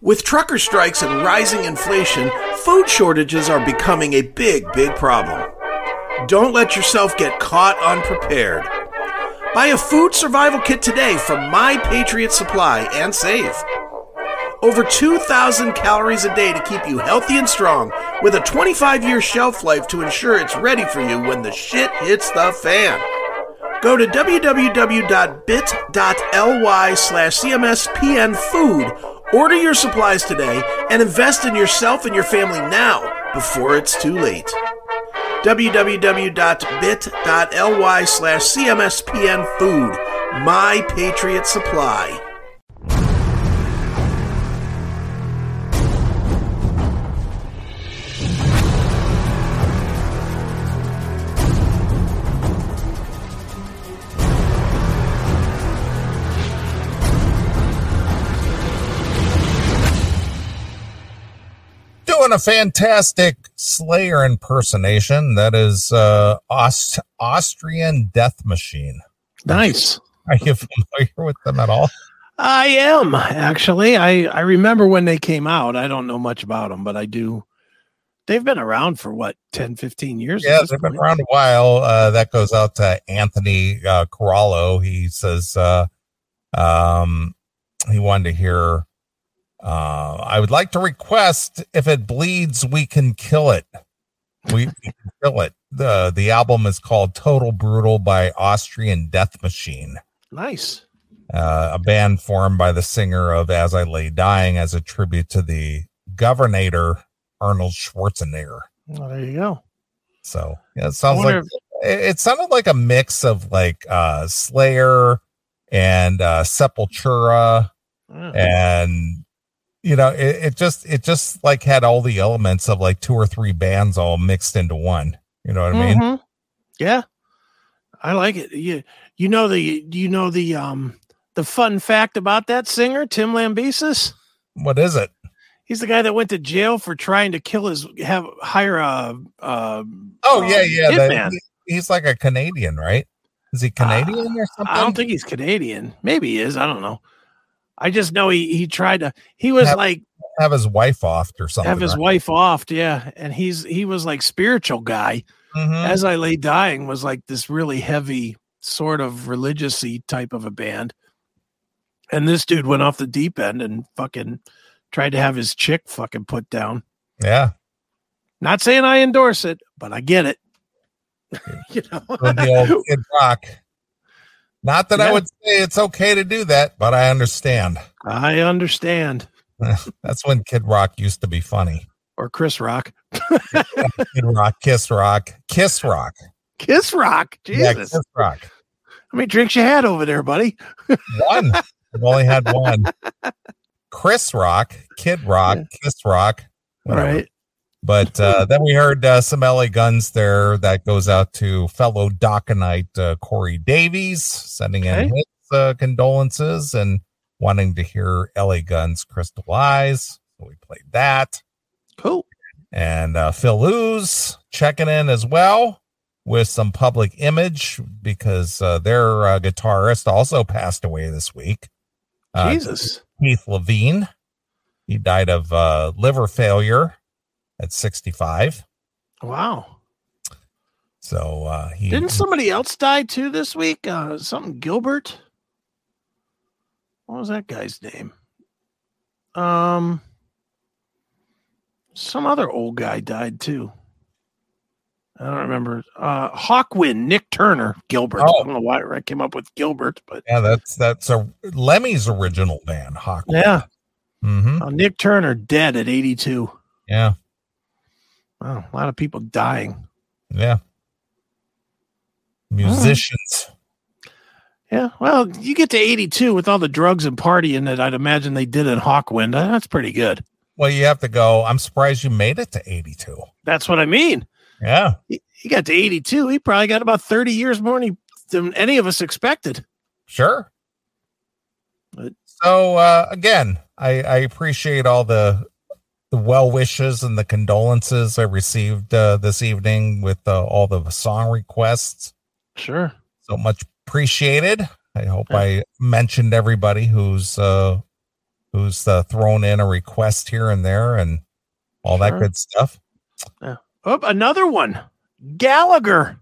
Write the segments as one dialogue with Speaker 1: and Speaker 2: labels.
Speaker 1: With trucker strikes and rising inflation, food shortages are becoming a big, big problem. Don't let yourself get caught unprepared. Buy a food survival kit today from My Patriot Supply and save. Over 2,000 calories a day to keep you healthy and strong, with a 25 year shelf life to ensure it's ready for you when the shit hits the fan. Go to www.bit.ly slash cmspnfood, order your supplies today, and invest in yourself and your family now before it's too late. www.bit.ly slash cmspnfood, my patriot supply.
Speaker 2: A fantastic Slayer impersonation. That is uh, Aust- Austrian Death Machine.
Speaker 3: Nice.
Speaker 2: Are you familiar with them at all?
Speaker 3: I am actually. I I remember when they came out. I don't know much about them, but I do. They've been around for what 10, 15 years.
Speaker 2: Yeah, they've been around a while. Uh, that goes out to Anthony uh, Corallo. He says uh, um, he wanted to hear. Uh, I would like to request if it bleeds, we can kill it. We, kill it. the The album is called "Total Brutal" by Austrian Death Machine.
Speaker 3: Nice.
Speaker 2: uh, a band formed by the singer of As I Lay Dying as a tribute to the Governator Arnold Schwarzenegger.
Speaker 3: Well, there you go.
Speaker 2: So yeah, it sounds like it, it sounded like a mix of like uh Slayer and uh Sepultura and you know it, it just it just like had all the elements of like two or three bands all mixed into one. You know what I mean?
Speaker 3: Mhm. Yeah, I like it. You you know the do you know the um the fun fact about that singer Tim Lambesis?
Speaker 2: What is it?
Speaker 3: He's the guy that went to jail for trying to kill his have hire a. a
Speaker 2: Oh yeah, yeah. that-
Speaker 3: hitman.
Speaker 2: he- he's like a Canadian, right? Is he Canadian or something?
Speaker 3: I don't think he's Canadian. Maybe he is. I don't know. I just know he he tried to. He was
Speaker 2: Have-
Speaker 3: like
Speaker 2: have his wife offed or something.
Speaker 3: have his
Speaker 2: right?
Speaker 3: wife offed, yeah, and he's he was like spiritual guy.
Speaker 2: Mhm.
Speaker 3: As I Lay Dying was like this really heavy, sort of religious type of a band. And this dude went off the deep end and fucking tried to have his chick fucking put down.
Speaker 2: Yeah.
Speaker 3: Not saying I endorse it, but I get it. you know,
Speaker 2: the old Kid Rock. Not that I would say it's okay to do that, but I understand.
Speaker 3: I understand.
Speaker 2: That's when Kid Rock used to be funny.
Speaker 3: Or Chris Rock.
Speaker 2: Kid Rock, Kiss Rock, Kiss Rock.
Speaker 3: Kiss Rock.
Speaker 2: Yeah,
Speaker 3: Jesus.
Speaker 2: Kiss Rock.
Speaker 3: How many drinks you had over there, buddy?
Speaker 2: One. I've only had one. Chris Rock, Kid Rock,
Speaker 3: Yeah.
Speaker 2: Kiss Rock.
Speaker 3: All
Speaker 2: whatever.
Speaker 3: right.
Speaker 2: But uh, then we heard uh, some LA Guns there. That goes out to fellow Docanite uh, Corey Davies, sending in his uh, condolences and wanting to hear LA Guns Crystal Eyes. So we played that.
Speaker 3: Cool.
Speaker 2: And uh, Phil Luz checking in as well with some public image because uh, their uh, guitarist also passed away this week. Uh,
Speaker 3: Jesus.
Speaker 2: Keith Levene. He died of uh, liver failure at 65.
Speaker 3: Wow.
Speaker 2: So uh, he
Speaker 3: Didn't somebody else die too this week? Uh, something Gilbert. What was that guy's name? Um, some other old guy died too. I don't remember. Uh, Hawkwind, Nik Turner, Gilbert.
Speaker 2: Oh.
Speaker 3: I don't know why I came up with Gilbert, but
Speaker 2: yeah, that's that's a Lemmy's original band, Hawk.
Speaker 3: yeah,
Speaker 2: hmm
Speaker 3: uh, Nik Turner dead at 82.
Speaker 2: Yeah.
Speaker 3: Wow, a lot of people dying.
Speaker 2: Yeah. Musicians.
Speaker 3: Yeah, well, you get to 82 with all the drugs and partying that I'd imagine they did in Hawkwind. uh, That's pretty good.
Speaker 2: Well, you have to go. I'm surprised you made it to 82.
Speaker 3: That's what I mean.
Speaker 2: Yeah.
Speaker 3: He, he got to 82. He probably got about 30 years more than, he, than any of us expected.
Speaker 2: Sure.
Speaker 3: But-
Speaker 2: So uh, again, I, I appreciate all the the well wishes and the condolences I received uh, this evening with uh, all the song requests.
Speaker 3: Sure.
Speaker 2: So much appreciated. I hope
Speaker 3: Yeah.
Speaker 2: I mentioned everybody who's uh, who's uh, thrown in a request here and there and all that good stuff.
Speaker 3: Oh, another one. Gallagher.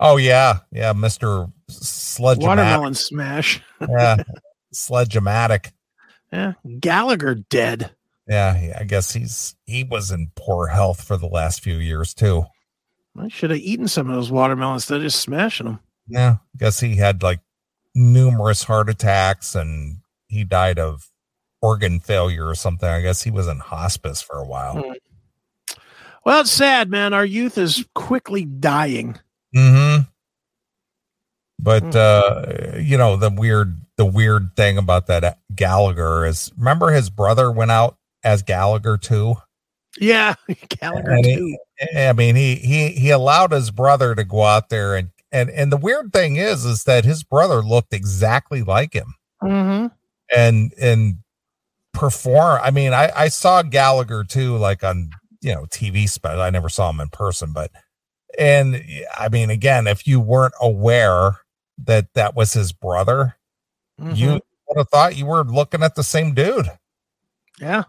Speaker 2: Oh yeah, yeah, Mister Sludge
Speaker 3: Watermelon smash.
Speaker 2: yeah, Sledge-o-matic.
Speaker 3: Yeah. Gallagher dead.
Speaker 2: Yeah, I guess he's he was in poor health for the last few years too.
Speaker 3: I should have eaten some of those watermelons instead of just smashing them.
Speaker 2: Yeah, I guess he had like numerous heart attacks and he died of organ failure or something. I guess he was in hospice for a while.
Speaker 3: Hmm. Well, it's sad, man. Our youth is quickly dying.
Speaker 2: Mm-hmm. But
Speaker 3: Hmm.
Speaker 2: uh, you know, the weird the weird thing about that Gallagher is remember his brother went out as Gallagher too.
Speaker 3: Yeah. Gallagher
Speaker 2: And he-
Speaker 3: too.
Speaker 2: I mean, he he he allowed his brother to go out there and and and the weird thing is is that his brother looked exactly like him
Speaker 3: Mm-hmm.
Speaker 2: and and perform. I mean, I I saw Gallagher too, like on you know TV special. I never saw him in person, but and I mean, again, if you weren't aware that that was his brother,
Speaker 3: Mm-hmm.
Speaker 2: you would have thought you were looking at the same dude
Speaker 3: yeah.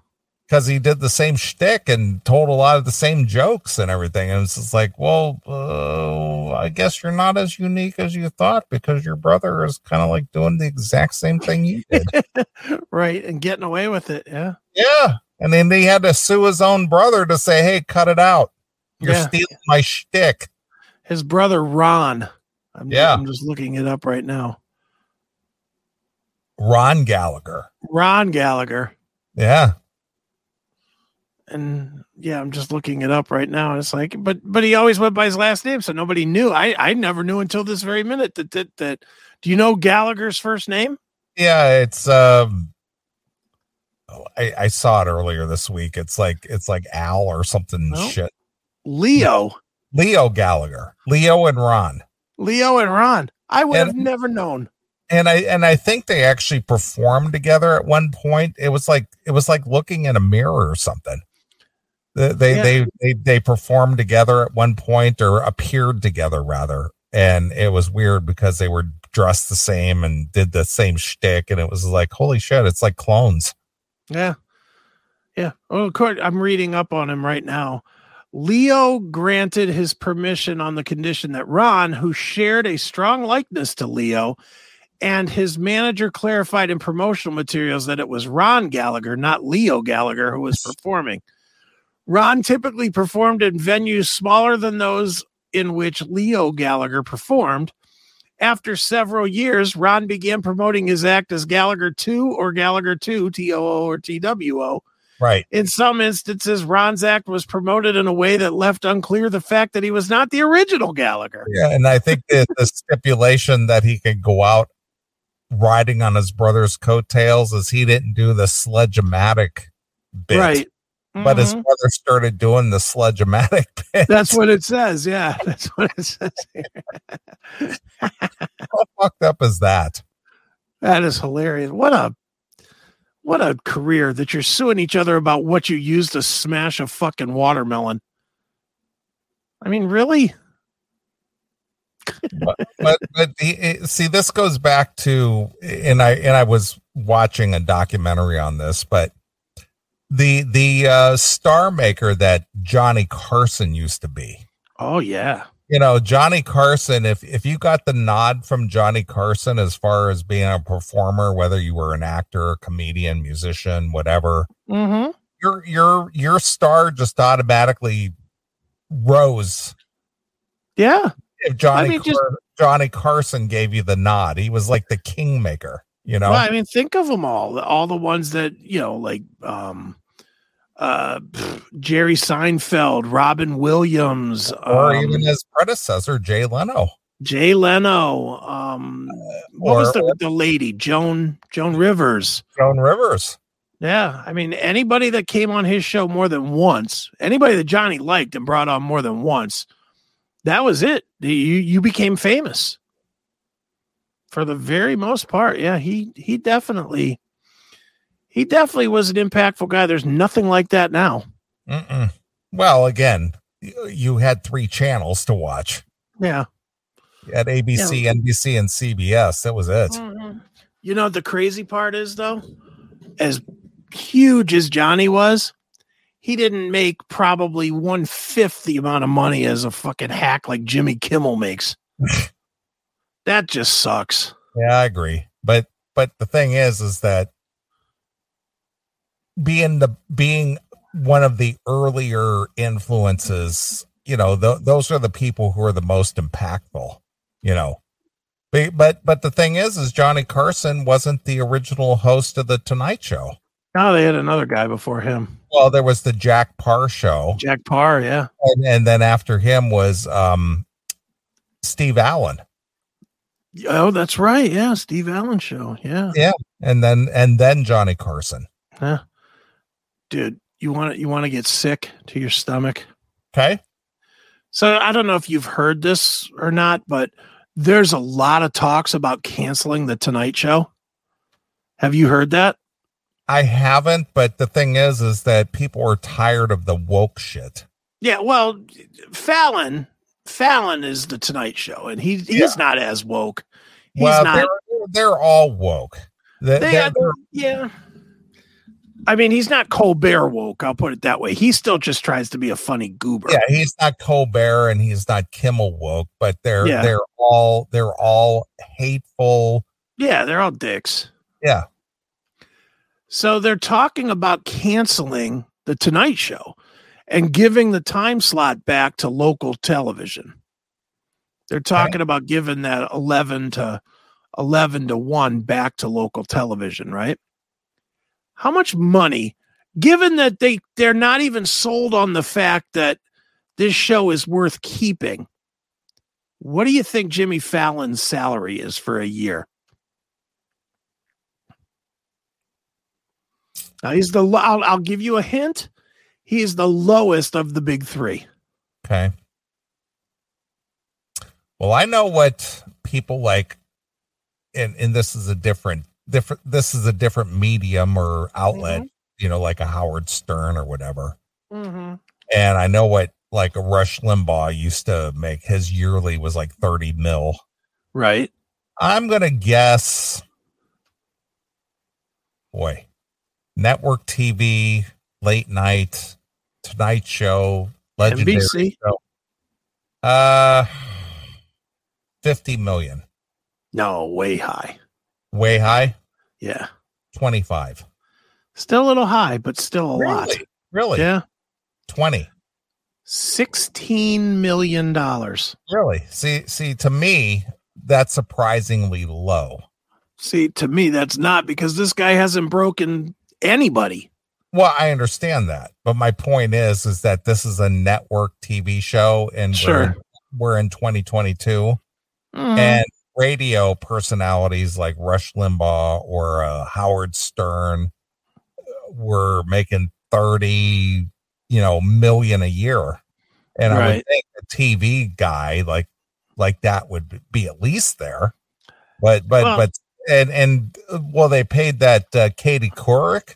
Speaker 2: Because he did the same shtick and told a lot of the same jokes and everything. And it's just like, well, uh, I guess you're not as unique as you thought because your brother is kind of like doing the exact same thing you did.
Speaker 3: Right. And getting away with it. Yeah.
Speaker 2: yeah. And then he had to sue his own brother to say, hey, cut it out. You're
Speaker 3: Yeah.
Speaker 2: stealing my shtick.
Speaker 3: His brother Ron. I'm,
Speaker 2: Yeah.
Speaker 3: I'm just looking it up right now.
Speaker 2: Ron Gallagher.
Speaker 3: Ron Gallagher.
Speaker 2: Yeah.
Speaker 3: And yeah, I'm just looking it up right now. And it's like, but but he always went by his last name, so nobody knew. I I never knew until this very minute that that that. Do you know Gallagher's first name?
Speaker 2: Yeah. It's, um, oh, I, I saw it earlier this week. It's like, it's like Al or something shit.
Speaker 3: Leo.
Speaker 2: Leo Gallagher. Leo and Ron.
Speaker 3: Leo and Ron. I would
Speaker 2: And-
Speaker 3: have never known.
Speaker 2: and I and I think they actually performed together at one point. It was like it was like looking in a mirror or something. They they
Speaker 3: Yeah.
Speaker 2: they, they they performed together at one point or appeared together rather, and it was weird because they were dressed the same and did the same shtick, and it was like holy shit, it's like clones.
Speaker 3: Yeah. Yeah. Oh, of course, I'm reading up on him right now. Leo granted his permission on the condition that Ron, who shared a strong likeness to Leo, and his manager clarified in promotional materials that it was Ron Gallagher, not Leo Gallagher, who was performing. Ron typically performed in venues smaller than those in which Leo Gallagher performed. After several years, Ron began promoting his act as Gallagher 2 or Gallagher 2, T O O or T W O.
Speaker 2: Right.
Speaker 3: In some instances, Ron's act was promoted in a way that left unclear the fact that he was not the original Gallagher.
Speaker 2: Yeah, and I think that the stipulation that he could go out riding on his brother's coattails is he didn't do the sledge-o-matic bit.
Speaker 3: Right.
Speaker 2: But his
Speaker 3: mm-hmm.
Speaker 2: brother started doing the sledge-o-matic bit.
Speaker 3: That's what it says. Yeah. That's what it says.
Speaker 2: How fucked up is that?
Speaker 3: That is hilarious. What a what a career that you're suing each other about what you used to smash a fucking watermelon. I mean, really?
Speaker 2: But but it- see, this goes back to, and I and I was watching a documentary on this, but the the uh, star maker that Johnny Carson used to be.
Speaker 3: Oh yeah.
Speaker 2: You know, Johnny Carson. If if you got the nod from Johnny Carson as far as being a performer, whether you were an actor, comedian, musician, whatever,
Speaker 3: Mm-hmm.
Speaker 2: your your your star just automatically rose
Speaker 3: Yeah.
Speaker 2: if Johnny
Speaker 3: mean, just-
Speaker 2: Johnny Carson gave you the nod. He was like the kingmaker, you know.
Speaker 3: Well, I mean, think of them all. All the ones that you know, like um, uh, Jerry Seinfeld, Robin Williams,
Speaker 2: or
Speaker 3: um,
Speaker 2: even his predecessor, Jay Leno.
Speaker 3: Jay Leno. Um, what was the the lady? Joan Joan Rivers.
Speaker 2: Joan Rivers.
Speaker 3: Yeah, I mean, anybody that came on his show more than once, anybody that Johnny liked and brought on more than once, that was it. You you became famous. For the very most part, yeah, he he definitely he definitely was an impactful guy. There's nothing like that now.
Speaker 2: Mm-mm. Well, again, you, you had three channels to watch.
Speaker 3: Yeah.
Speaker 2: At had ABC, NBC, and CBS. That was it. Mm-hmm.
Speaker 3: You know what the crazy part is though? As huge as Johnny was, he didn't make probably one fifth the amount of money as a fucking hack like Jimmy Kimmel makes. that just sucks.
Speaker 2: Yeah, I agree. But but the thing is, is that being the being one of the earlier influences, you know, th- those are the people who are the most impactful. You know, but, but but the thing is, is Johnny Carson wasn't the original host of the Tonight Show.
Speaker 3: No, they had another guy before him.
Speaker 2: Well, there was the Jack Paar show,
Speaker 3: Jack Paar yeah.
Speaker 2: and, and then after him was um Steve Allen,
Speaker 3: Oh, that's right. Yeah, Steve Allen show. Yeah. Yeah.
Speaker 2: And then and then Johnny Carson.
Speaker 3: Dude, you want to you want to get sick to your stomach.
Speaker 2: Okay,
Speaker 3: So I don't know if you've heard this or not, but there's a lot of talks about canceling the Tonight Show. Have you heard that?
Speaker 2: I haven't, but the thing is, is that people are tired of the woke shit.
Speaker 3: Yeah, well, Fallon, Fallon is the Tonight Show, and he he's not as woke. He's
Speaker 2: well,
Speaker 3: not.
Speaker 2: they're, they're all woke. They,
Speaker 3: They are, yeah. I mean, he's not Colbert woke. I'll put it that way. He still just tries to be a funny goober.
Speaker 2: yeah, he's not Colbert and he's not Kimmel woke, but they're
Speaker 3: Yeah.
Speaker 2: they're all they're all hateful.
Speaker 3: Yeah, they're all dicks.
Speaker 2: Yeah,
Speaker 3: So they're talking about canceling the Tonight Show and giving the time slot back to local television. They're talking about giving that 11 to 11 to 1 back to local television, right? How much money given that they they're not even sold on the fact that this show is worth keeping. What do you think Jimmy Fallon's salary is for a year? Now he's the. I'll, I'll give you a hint. He is the lowest of the big three.
Speaker 2: okay. Well, I know what people like, and and this is a different different. This is a different medium or outlet, you know, like a Howard Stern or whatever.
Speaker 3: Mm-hmm.
Speaker 2: And I know what like a Rush Limbaugh used to make. His yearly was like thirty mil.
Speaker 3: Right.
Speaker 2: I'm gonna guess. Boy, network TV, late night, Tonight Show, legendary
Speaker 3: NBC.
Speaker 2: show. Uh, fifty million,
Speaker 3: No, way high.
Speaker 2: way high.
Speaker 3: Yeah.
Speaker 2: Twenty five.
Speaker 3: Still a little high, but still a lot.
Speaker 2: Really? Really?
Speaker 3: Yeah.
Speaker 2: Twenty.
Speaker 3: Sixteen million dollars.
Speaker 2: Really? See, see, to me, that's surprisingly low.
Speaker 3: See, to me, that's not because this guy hasn't broken anybody.
Speaker 2: Well, I understand that, but my point is, is that this is a network TV show, and we're in,
Speaker 3: Sure.
Speaker 2: we're in 2022,
Speaker 3: Mhm.
Speaker 2: and radio personalities like Rush Limbaugh or uh, Howard Stern uh, were making 30, you know, million a year, and I would think a TV guy like like that would be at least there, but but
Speaker 3: Well-
Speaker 2: but and and uh, well, they paid that uh, Katie Couric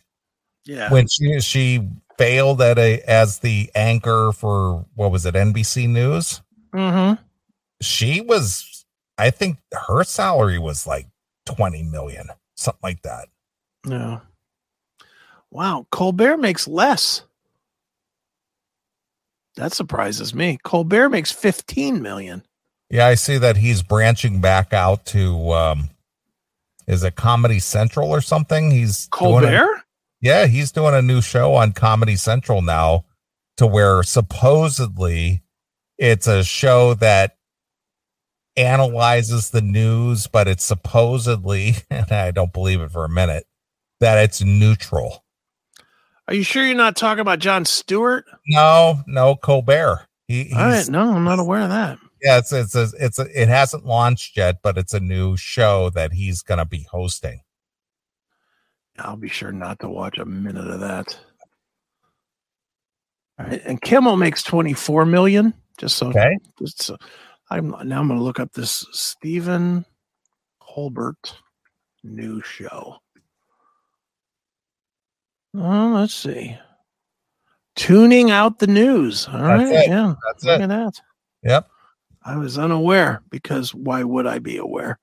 Speaker 3: yeah.
Speaker 2: when she she failed at a as the anchor for what was it NBC News.
Speaker 3: mm-hmm.
Speaker 2: She was, I think, her salary was like twenty million, something like that.
Speaker 3: No. Wow. Colbert makes less. That surprises me. Colbert makes 15 million.
Speaker 2: Yeah, I see that he's branching back out to, um is it Comedy Central or something? He's doing a-
Speaker 3: Colbert?
Speaker 2: yeah, he's doing a new show on Comedy Central now, to where supposedly it's a show that analyzes the news, but it's supposedly, and I don't believe it for a minute, that it's neutral.
Speaker 3: Are you sure you're not talking about Jon Stewart?
Speaker 2: No, no, Colbert. He, he's,
Speaker 3: All right. No, I'm not aware of that.
Speaker 2: yeah, it's it's a, it's a, it hasn't launched yet, but it's a new show that he's going to be hosting.
Speaker 3: I'll be sure not to watch a minute of that. All right. And Kimmel makes 24 million. Just so,
Speaker 2: Okay.
Speaker 3: just so I'm now I'm going to look up this Stephen Colbert new show. Oh, let's see. Tuning out the news. All right.
Speaker 2: That's it.
Speaker 3: Yeah.
Speaker 2: That's
Speaker 3: Look
Speaker 2: it.
Speaker 3: at that.
Speaker 2: Yep.
Speaker 3: I was unaware because why would I be aware?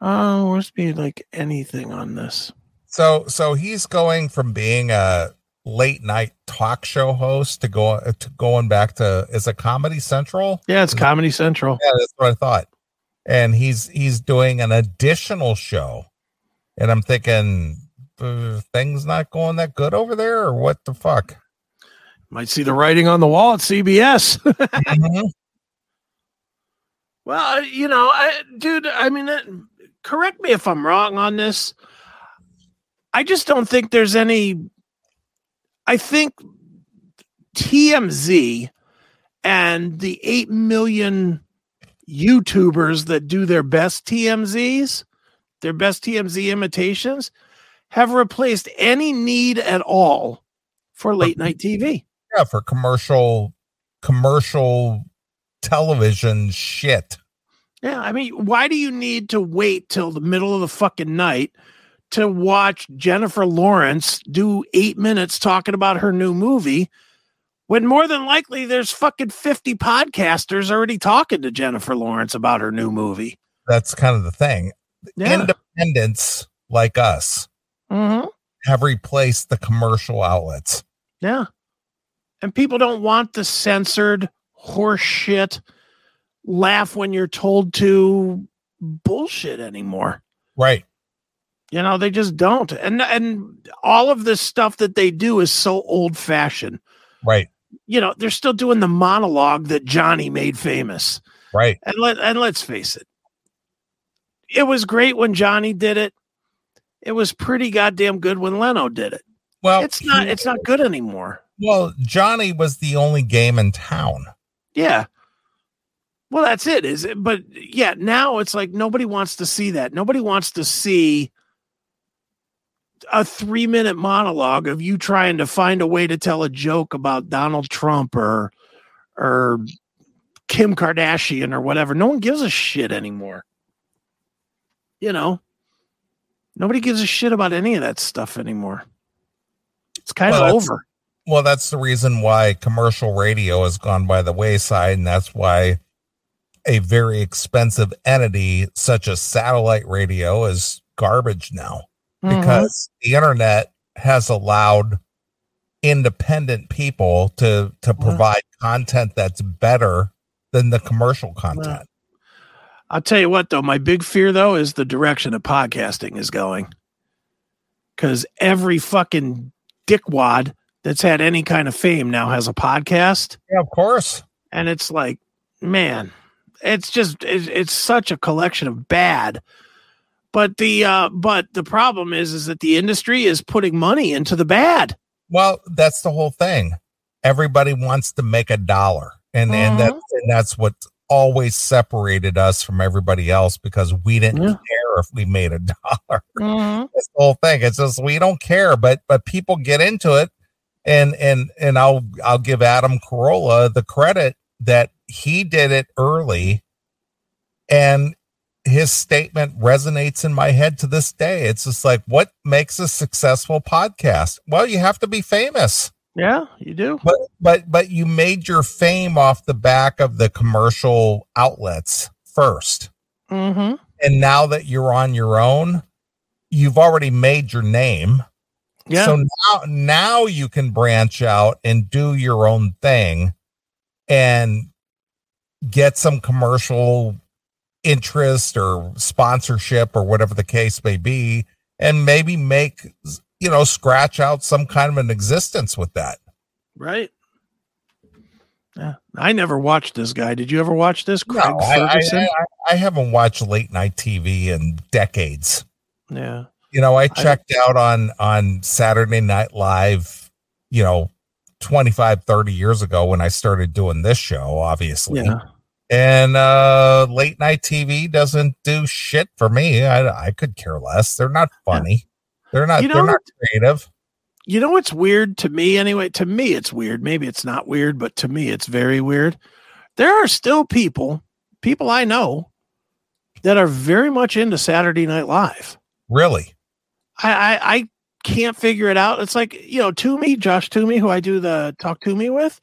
Speaker 3: Oh, must be like anything on this.
Speaker 2: So so he's going from being a late night talk show host to go to going back to is it Comedy Central?
Speaker 3: Yeah, it's Comedy Central.
Speaker 2: Yeah, that's what I thought. And he's he's doing an additional show, and I'm thinking things not going that good over there, or what the fuck?
Speaker 3: Might see the writing on the wall at CBS.
Speaker 2: Mhm.
Speaker 3: Well, uh, you know, I, dude, I mean, uh, correct me if I'm wrong on this. I just don't think there's any. I think TMZ and the 8 million YouTubers that do their best TMZs, their best TMZ imitations, have replaced any need at all for late night TV.
Speaker 2: Yeah, for commercial commercial television shit.
Speaker 3: Yeah, I mean, why do you need to wait till the middle of the fucking night to watch Jennifer Lawrence do eight minutes talking about her new movie when more than likely there's fucking 50 podcasters already talking to Jennifer Lawrence about her new movie?
Speaker 2: That's kind of the thing.
Speaker 3: Yeah.
Speaker 2: Independents like us
Speaker 3: Mhm.
Speaker 2: have replaced the commercial outlets.
Speaker 3: Yeah. And people don't want the censored horse shit laugh when you're told to bullshit anymore.
Speaker 2: Right.
Speaker 3: You know, they just don't. And and all of this stuff that they do is so old fashioned.
Speaker 2: Right.
Speaker 3: You know, they're still doing the monologue that Johnny made famous.
Speaker 2: Right.
Speaker 3: And let and let's face it. It was great when Johnny did it. It was pretty goddamn good when Leno did it.
Speaker 2: Well,
Speaker 3: It's not
Speaker 2: he-
Speaker 3: it's not good anymore.
Speaker 2: well, Johnny was the only game in town.
Speaker 3: Yeah. Well, that's it, is it? But yeah, now it's like nobody wants to see that. Nobody wants to see a three minute monologue of you trying to find a way to tell a joke about Donald Trump or or Kim Kardashian or whatever. No one gives a shit anymore. You know, nobody gives a shit about any of that stuff anymore. It's kind
Speaker 2: Well,
Speaker 3: of over.
Speaker 2: Well, that's the reason why commercial radio has gone by the wayside, and that's why a very expensive entity such as satellite radio is garbage now
Speaker 3: Mhm.
Speaker 2: because the internet has allowed independent people to to provide content that's better than the commercial content.
Speaker 3: I'll tell you what, though, my big fear, though, is the direction of podcasting is going. Because every fucking dickwad that's had any kind of fame now has a podcast.
Speaker 2: Yeah, of course.
Speaker 3: And it's like, man, it's just, it's, it's such a collection of bad. But the, uh, but the problem is, is that the industry is putting money into the bad.
Speaker 2: Well, that's the whole thing. Everybody wants to make a dollar, and and that's and that's what always separated us from everybody else because we didn't
Speaker 3: Yeah.
Speaker 2: care if we made a dollar. That's the whole thing. It's just we don't care, but but people get into it, and and and I'll I'll give Adam Carolla the credit that he did it early, and his statement resonates in my head to this day. It's just like, what makes a successful podcast? Well, you have to be famous
Speaker 3: Yeah, you do.
Speaker 2: but but but you made your fame off the back of the commercial outlets first
Speaker 3: Mm-hmm.
Speaker 2: and now that you're on your own you've already made your name
Speaker 3: Yeah.
Speaker 2: so now now you can branch out and do your own thing and get some commercial interest or sponsorship or whatever the case may be and maybe make you know scratch out some kind of an existence with that
Speaker 3: Right. Yeah. I never watched this guy. Did you ever watch this? Craig
Speaker 2: No, I, I,
Speaker 3: Ferguson?
Speaker 2: I, I haven't watched late night TV in decades.
Speaker 3: yeah.
Speaker 2: You know, I checked out on on Saturday Night Live, you know, 25, 30 years ago when I started doing this show, obviously.
Speaker 3: Yeah.
Speaker 2: And uh late night TV doesn't do shit for me. I I could care less. They're not funny. They're not
Speaker 3: You
Speaker 2: they're not creative.
Speaker 3: You know what's weird to me anyway? To me, it's weird. Maybe it's not weird, but to me, it's very weird. There are still people, people I know, that are very much into Saturday Night Live.
Speaker 2: Really.
Speaker 3: I I, I can't figure it out. It's like you know, Toomey, Josh Toomey, who I do the talk to me with.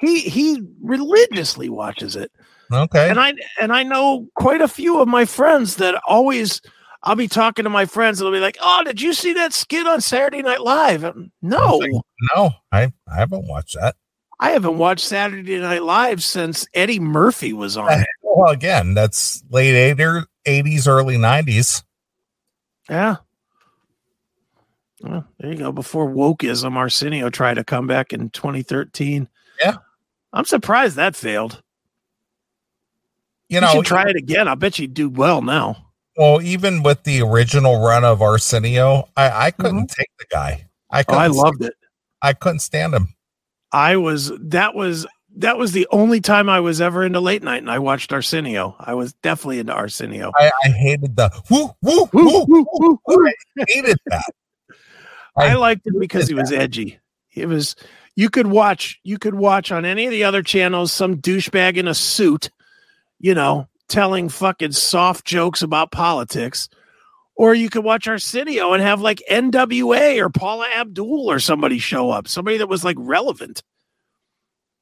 Speaker 3: He he religiously watches it.
Speaker 2: Okay.
Speaker 3: and I and I know quite a few of my friends that always I'll be talking to my friends and they'll be like, "Oh, did you see that skit on Saturday Night Live?" No,
Speaker 2: like, no, I I haven't watched that.
Speaker 3: I haven't watched Saturday Night Live since Eddie Murphy was on.
Speaker 2: well, again, that's late 80s, early 90s.
Speaker 3: Yeah. Well, there you go. Before wokeism, Arsenio tried to come back in 2013.
Speaker 2: Yeah.
Speaker 3: I'm surprised that failed.
Speaker 2: You know, you
Speaker 3: try it again. I bet you'd do well now.
Speaker 2: Well, even with the original run of Arsenio, I, I couldn't mm-hmm. take the guy. I
Speaker 3: oh, I loved it.
Speaker 2: I couldn't stand him.
Speaker 3: I was that was that was the only time I was ever into late night, and I watched Arsenio. I was definitely into Arsenio.
Speaker 2: I, I hated the woo woo woo woo. woo, woo. I hated that.
Speaker 3: I, I liked it because he was edgy. It was you could watch you could watch on any of the other channels some douchebag in a suit, you know, telling fucking soft jokes about politics. Or you could watch Arsenio and have like NWA or Paula Abdul or somebody show up, somebody that was like relevant.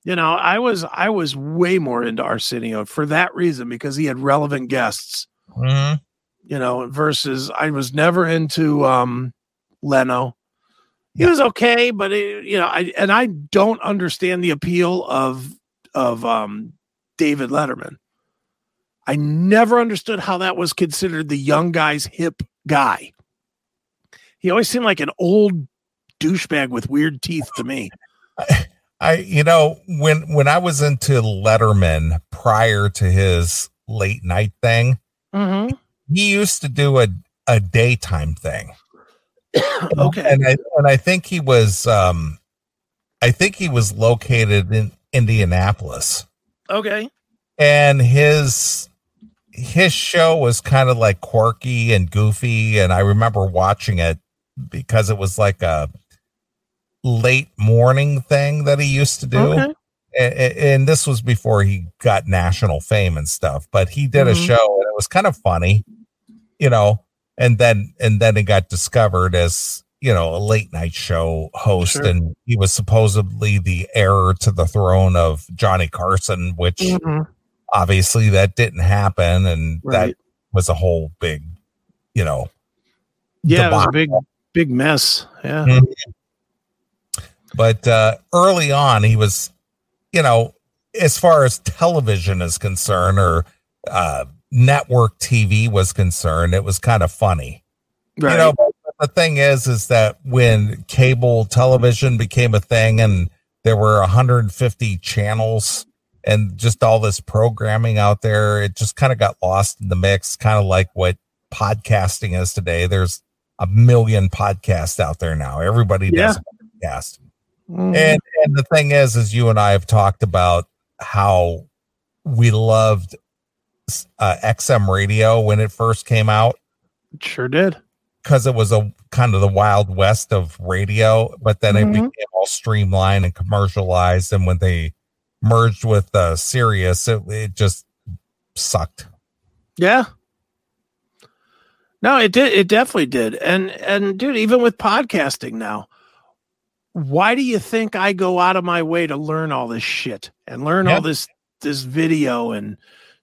Speaker 3: You know, I was I was way more into Arsenio for that reason because he had relevant guests.
Speaker 2: Mm-hmm.
Speaker 3: You know, versus I was never into um Leno. He yeah. was okay, but it, you know, I and I don't understand the appeal of of um David Letterman. I never understood how that was considered the young guy's hip guy. He always seemed like an old douchebag with weird teeth to me.
Speaker 2: I, you know, when when I was into Letterman prior to his late night thing,
Speaker 3: mm-hmm.
Speaker 2: he used to do a a daytime thing.
Speaker 3: okay,
Speaker 2: and I and I think he was, um, I think he was located in Indianapolis.
Speaker 3: Okay,
Speaker 2: and his his show was kind of like quirky and goofy and i remember watching it because it was like a late morning thing that he used to do okay. and, and, this was before he got national fame and stuff but he did mm-hmm. a show and it was kind of funny you know and then and then it got discovered as you know a late night show host sure. and he was supposedly the heir to the throne of johnny carson which mm-hmm obviously that didn't happen and right. that was a whole big you know
Speaker 3: yeah it was a big big mess yeah mm-hmm.
Speaker 2: but uh early on he was you know as far as television is concerned or uh network tv was concerned it was kind of funny right. you know the thing is is that when cable television became a thing and there were 150 channels and just all this programming out there, it just kind of got lost in the mix, kind of like what podcasting is today. There's a million podcasts out there now. Everybody does a podcast. Mm. And and the thing is, is you and I have talked about how we loved uh, XM radio when it first came out.
Speaker 3: Sure did.
Speaker 2: Because it was a kind of the wild west of radio, but then mm-hmm. it became all streamlined and commercialized. And when they merged with uh Sirius, it, it just sucked.
Speaker 3: Yeah. No, it did. It definitely did. And and dude, even with podcasting now, why do you think I go out of my way to learn all this shit and learn all this this video and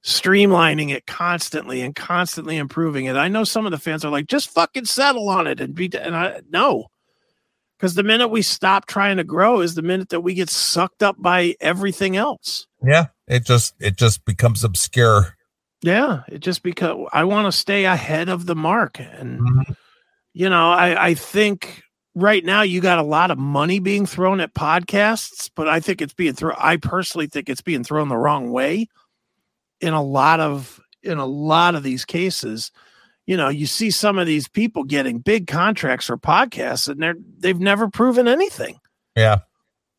Speaker 3: streamlining it constantly and constantly improving it? I know some of the fans are like, just fucking settle on it and be. And I no, because the minute we stop trying to grow is the minute that we get sucked up by everything else.
Speaker 2: Yeah, it just it just becomes obscure.
Speaker 3: Yeah, it just because I want to stay ahead of the mark, and mm-hmm. you know, I I think right now you got a lot of money being thrown at podcasts, but I think it's being thrown. I personally think it's being thrown the wrong way in a lot of in a lot of these cases you know, you see some of these people getting big contracts for podcasts and they're they've never proven anything.
Speaker 2: Yeah.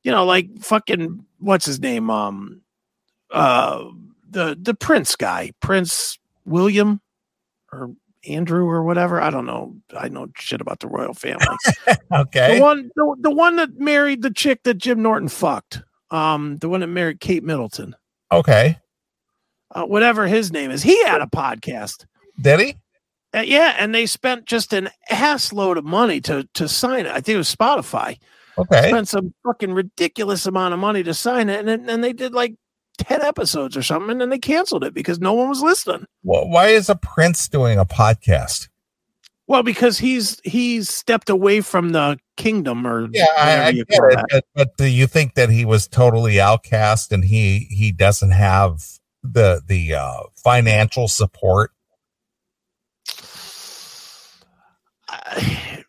Speaker 3: You know, like fucking what's his name? Um uh the the Prince guy, Prince William or Andrew or whatever. I don't know. I know shit about the royal family.
Speaker 2: okay.
Speaker 3: The one the, the one that married the chick that Jim Norton fucked. Um the one that married Kate Middleton.
Speaker 2: Okay.
Speaker 3: Uh, whatever his name is. He had a podcast.
Speaker 2: Did he?
Speaker 3: Uh, yeah, and they spent just an ass load of money to to sign it. I think it was Spotify.
Speaker 2: Okay.
Speaker 3: Spent some fucking ridiculous amount of money to sign it, and and they did like ten episodes or something, and then they canceled it because no one was listening.
Speaker 2: Well, why is a Prince doing a podcast?
Speaker 3: Well, because he's he's stepped away from the kingdom, or
Speaker 2: Yeah, I, I get it, but, but do you think that he was totally outcast and he he doesn't have the the uh, financial support?
Speaker 3: I-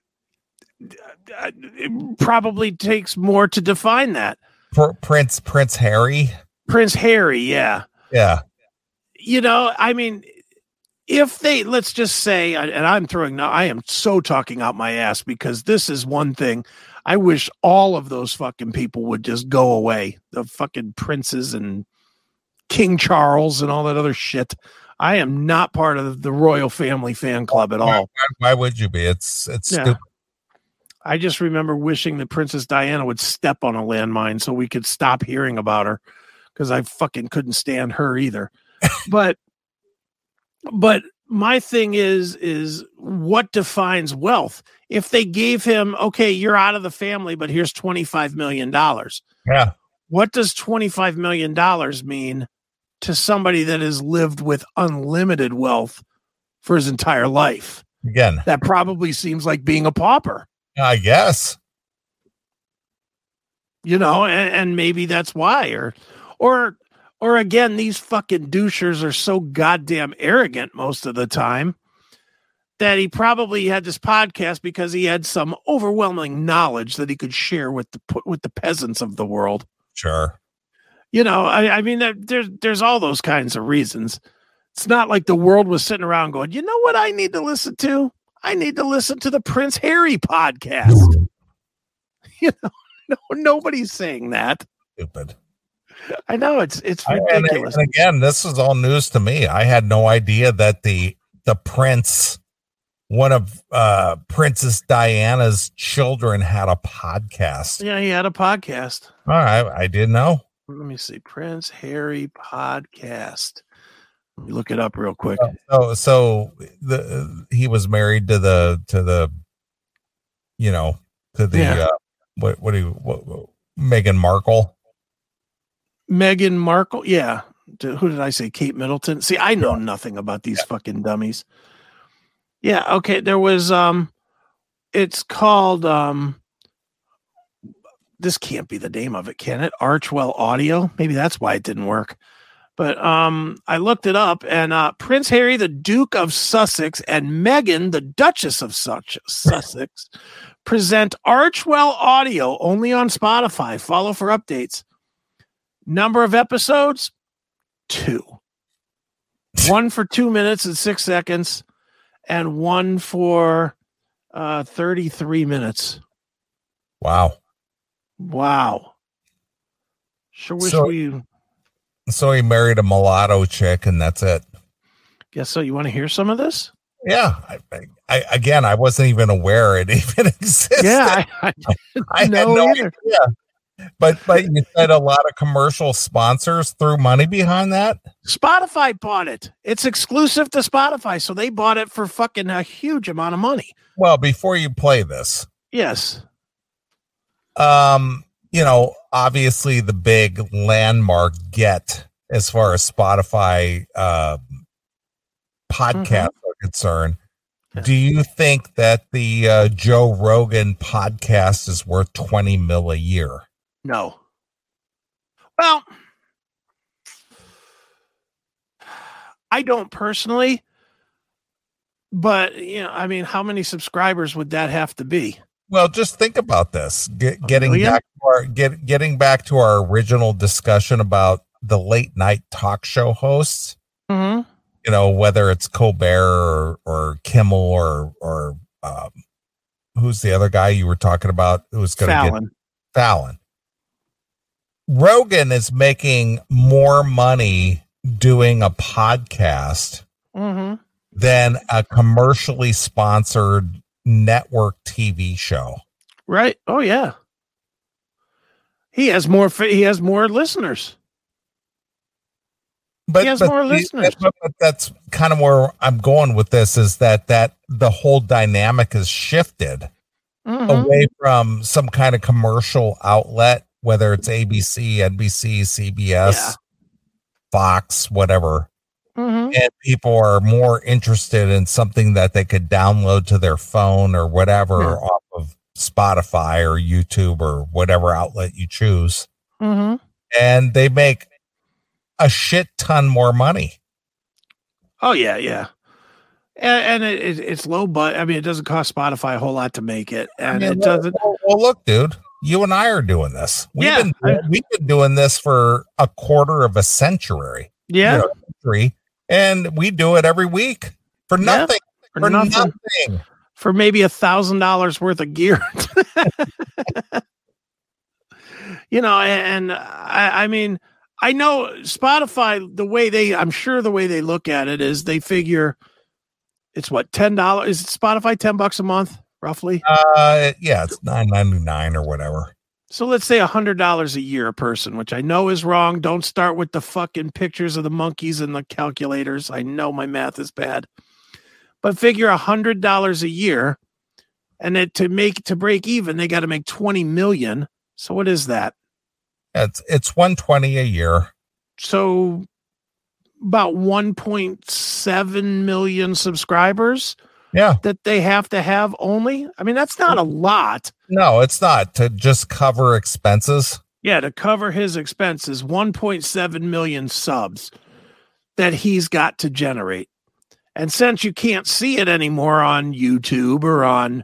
Speaker 3: it probably takes more to define that.
Speaker 2: For Prince Prince Harry?
Speaker 3: Prince Harry, yeah.
Speaker 2: Yeah,
Speaker 3: You know, I mean, if they let's just say, and I'm throwing now, I am so talking out my ass because this is one thing. I wish all of those fucking people would just go away. The fucking princes and King Charles and all that other shit. I am not part of the royal family fan club at all.
Speaker 2: Why, why would you be? It's it's
Speaker 3: Yeah.
Speaker 2: stupid.
Speaker 3: I just remember wishing that Princess Diana would step on a landmine so we could stop hearing about her because I fucking couldn't stand her either. but but my thing is is what defines wealth? If they gave him, okay, you're out of the family, but here's 25 million dollars.
Speaker 2: Yeah,
Speaker 3: What does 25 million dollars mean to somebody that has lived with unlimited wealth for his entire life?
Speaker 2: again,
Speaker 3: That probably seems like being a pauper.
Speaker 2: I guess.
Speaker 3: you know and, and maybe that's why or or or again these fucking douchers are so goddamn arrogant most of the time that he probably had this podcast because he had some overwhelming knowledge that he could share with the with the peasants of the world
Speaker 2: Sure.
Speaker 3: You know i, I mean there's there's all those kinds of reasons it's not like the world was sitting around going you know what i need to listen to i need to listen to the prince harry podcast you know no nobody's saying that
Speaker 2: Stupid.
Speaker 3: I know it's it's
Speaker 2: I- and,
Speaker 3: ridiculous.
Speaker 2: and again, this is all news to me. I had no idea that the the prince, one of uh Princess Diana's children, had a podcast.
Speaker 3: yeah, he had a podcast.
Speaker 2: All right, I didn't know.
Speaker 3: Let me see, Prince Harry podcast. Let me look it up real quick.
Speaker 2: So so the he was married to the to the you know to the
Speaker 3: Yeah.
Speaker 2: uh, what what do you what, what- Meghan Markle.
Speaker 3: Meghan Markle, yeah. D- Who did I say? Kate Middleton. See, I know nothing about these fucking dummies. Yeah, okay. There was um, it's called um. This can't be the name of it, can it? Archewell Audio. Maybe that's why it didn't work. But um, I looked it up, and uh, Prince Harry, the Duke of Sussex, and Meghan, the Duchess of Such Sussex, present Archewell Audio only on Spotify. Follow for updates. Number of episodes? Two. one for two minutes and six seconds, and one for uh, 33 minutes.
Speaker 2: Wow.
Speaker 3: Wow. Sure wish
Speaker 2: So-
Speaker 3: we.
Speaker 2: So he married a mulatto chick, and that's it.
Speaker 3: Guess so. You want to hear some of this?
Speaker 2: Yeah. I, I, I again, I wasn't even aware it even existed.
Speaker 3: Yeah, I, I
Speaker 2: had
Speaker 3: no
Speaker 2: no
Speaker 3: either.
Speaker 2: idea. But but you said a lot of commercial sponsors threw money behind that.
Speaker 3: Spotify bought it. It's exclusive to Spotify, so they bought it for fucking a huge amount of money.
Speaker 2: Well, before you play this,
Speaker 3: Yes.
Speaker 2: Um, you know, obviously the big landmark get as far as Spotify uh, podcasts are concerned. Do you think that the uh, Joe Rogan podcast is worth twenty mil a year?
Speaker 3: No. Well, I don't personally, but you know, I mean, how many subscribers would that have to be?
Speaker 2: Well, just think about this. Get, getting back to our get, getting back to our original discussion about the late night talk show hosts.
Speaker 3: Mm-hmm.
Speaker 2: You know, whether it's Colbert or, or Kimmel or or um, who's the other guy you were talking about who's going to get
Speaker 3: Fallon.
Speaker 2: Fallon. Rogan is making more money doing a podcast
Speaker 3: Mm-hmm.
Speaker 2: than a commercially sponsored network TV show.
Speaker 3: Right. Oh yeah. He has more. He has more listeners.
Speaker 2: But,
Speaker 3: He has
Speaker 2: but
Speaker 3: more
Speaker 2: the-
Speaker 3: listeners.
Speaker 2: but- but that's kind of where I'm going with this is that that the whole dynamic has shifted
Speaker 3: Mhm.
Speaker 2: away from some kind of commercial outlet, whether it's ABC, NBC, CBS,
Speaker 3: Yeah.
Speaker 2: Fox, whatever.
Speaker 3: Mhm.
Speaker 2: and people are more interested in something that they could download to their phone or whatever
Speaker 3: Yeah.
Speaker 2: off of Spotify or YouTube or whatever outlet you choose.
Speaker 3: Mhm.
Speaker 2: And they make a shit ton more money.
Speaker 3: Oh yeah, yeah. And, and it, it, it's low, but I mean, it doesn't cost Spotify a whole lot to make it, and
Speaker 2: I mean,
Speaker 3: it doesn't.
Speaker 2: Well, well, look, dude, you and I are doing this. We've
Speaker 3: Yeah,
Speaker 2: been we've been doing this for a quarter of a century.
Speaker 3: Yeah,
Speaker 2: you know, century, and we do it every week for
Speaker 3: Yeah,
Speaker 2: nothing.
Speaker 3: for
Speaker 2: for
Speaker 3: nothing.
Speaker 2: nothing.
Speaker 3: for maybe a thousand dollars worth of gear. you know, and I, I mean, I know Spotify. The way they, I'm sure the way they look at it is they figure it's what ten dollars. Is Spotify ten bucks a month roughly?
Speaker 2: Uh, yeah, it's nine ninety nine or whatever.
Speaker 3: So let's say a hundred dollars a year a person, which I know is wrong. Don't start with the fucking pictures of the monkeys and the calculators. I know my math is bad, but figure a hundred dollars a year, and it to make to break even, they got to make twenty million. So what is that?
Speaker 2: It's it's one twenty a year.
Speaker 3: So about one point seven million subscribers
Speaker 2: Yeah,
Speaker 3: that they have to have only. I mean, that's not a lot.
Speaker 2: no, it's not to just cover expenses.
Speaker 3: Yeah, to cover his expenses, 1.7 million subs that he's got to generate. And since you can't see it anymore on YouTube or on